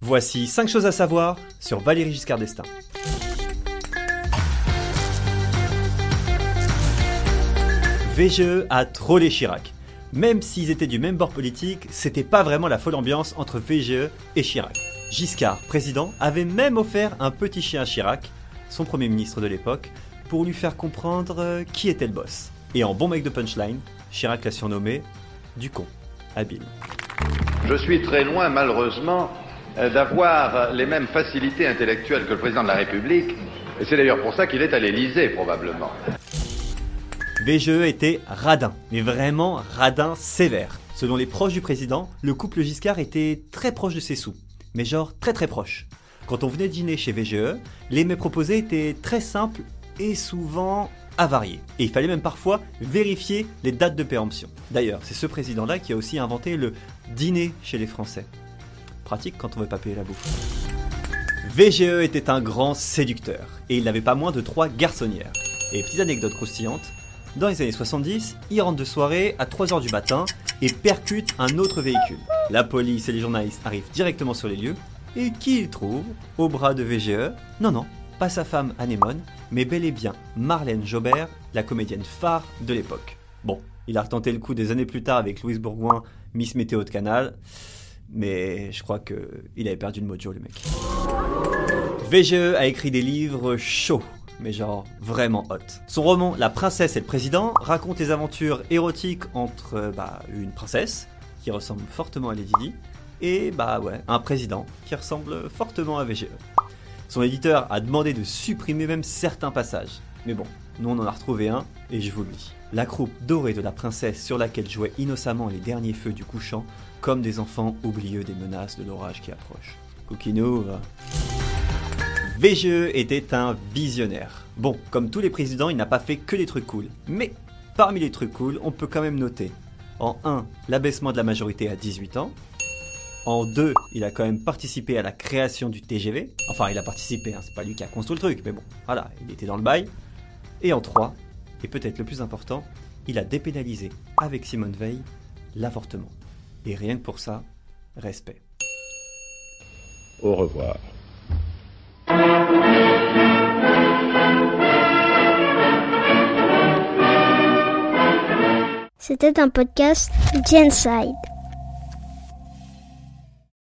Voici 5 choses à savoir sur Valéry Giscard d'Estaing. VGE a trollé Chirac. Même s'ils étaient du même bord politique, c'était pas vraiment la folle ambiance entre VGE et Chirac. Giscard, président, avait même offert un petit chien à Chirac, son premier ministre de l'époque, pour lui faire comprendre euh, qui était le boss. Et en bon mec de punchline, Chirac l'a surnommé du con, habile. Je suis très loin, malheureusement, d'avoir les mêmes facilités intellectuelles que le président de la République. Et c'est d'ailleurs pour ça qu'il est à l'Élysée, probablement. VGE était radin, mais vraiment radin sévère. Selon les proches du président, le couple Giscard était très proche de ses sous, mais genre très très proche. Quand on venait dîner chez VGE, les mets proposés étaient très simples et souvent avariés. Et il fallait même parfois vérifier les dates de péremption. D'ailleurs, c'est ce président-là qui a aussi inventé le dîner chez les Français. Pratique quand on veut pas payer la bouffe. VGE était un grand séducteur, et il n'avait pas moins de trois garçonnières. Et petite anecdote croustillante, dans les années 70, il rentre de soirée à 3h du matin et percute un autre véhicule. La police et les journalistes arrivent directement sur les lieux, et qui il trouve Au bras de VGE Non, non, pas sa femme Anémone, mais bel et bien Marlène Jobert, la comédienne phare de l'époque. Bon, il a retenté le coup des années plus tard avec Louise Bourgoin, Miss Météo de Canal, mais je crois qu'il avait perdu le mojo le mec. VGE a écrit des livres chauds, mais genre vraiment hot. Son roman La princesse et le président raconte les aventures érotiques entre euh, bah, une princesse, qui ressemble fortement à Lady Di, et bah ouais, un président qui ressemble fortement à VGE. Son éditeur a demandé de supprimer même certains passages. Mais bon, nous on en a retrouvé un, et je vous le dis. La croupe dorée de la princesse sur laquelle jouaient innocemment les derniers feux du couchant, comme des enfants oublieux des menaces de l'orage qui approche. Coquinou, va. VGE était un visionnaire. Bon, comme tous les présidents, il n'a pas fait que des trucs cool. Mais parmi les trucs cool, on peut quand même noter en 1 l'abaissement de la majorité à 18 ans. En 2, il a quand même participé à la création du TGV. Enfin, il a participé, hein, c'est pas lui qui a construit le truc, mais bon, voilà, il était dans le bail. Et en 3, et peut-être le plus important, il a dépénalisé avec Simone Veil l'avortement. Et rien que pour ça, respect. Au revoir. C'était un podcast Genside.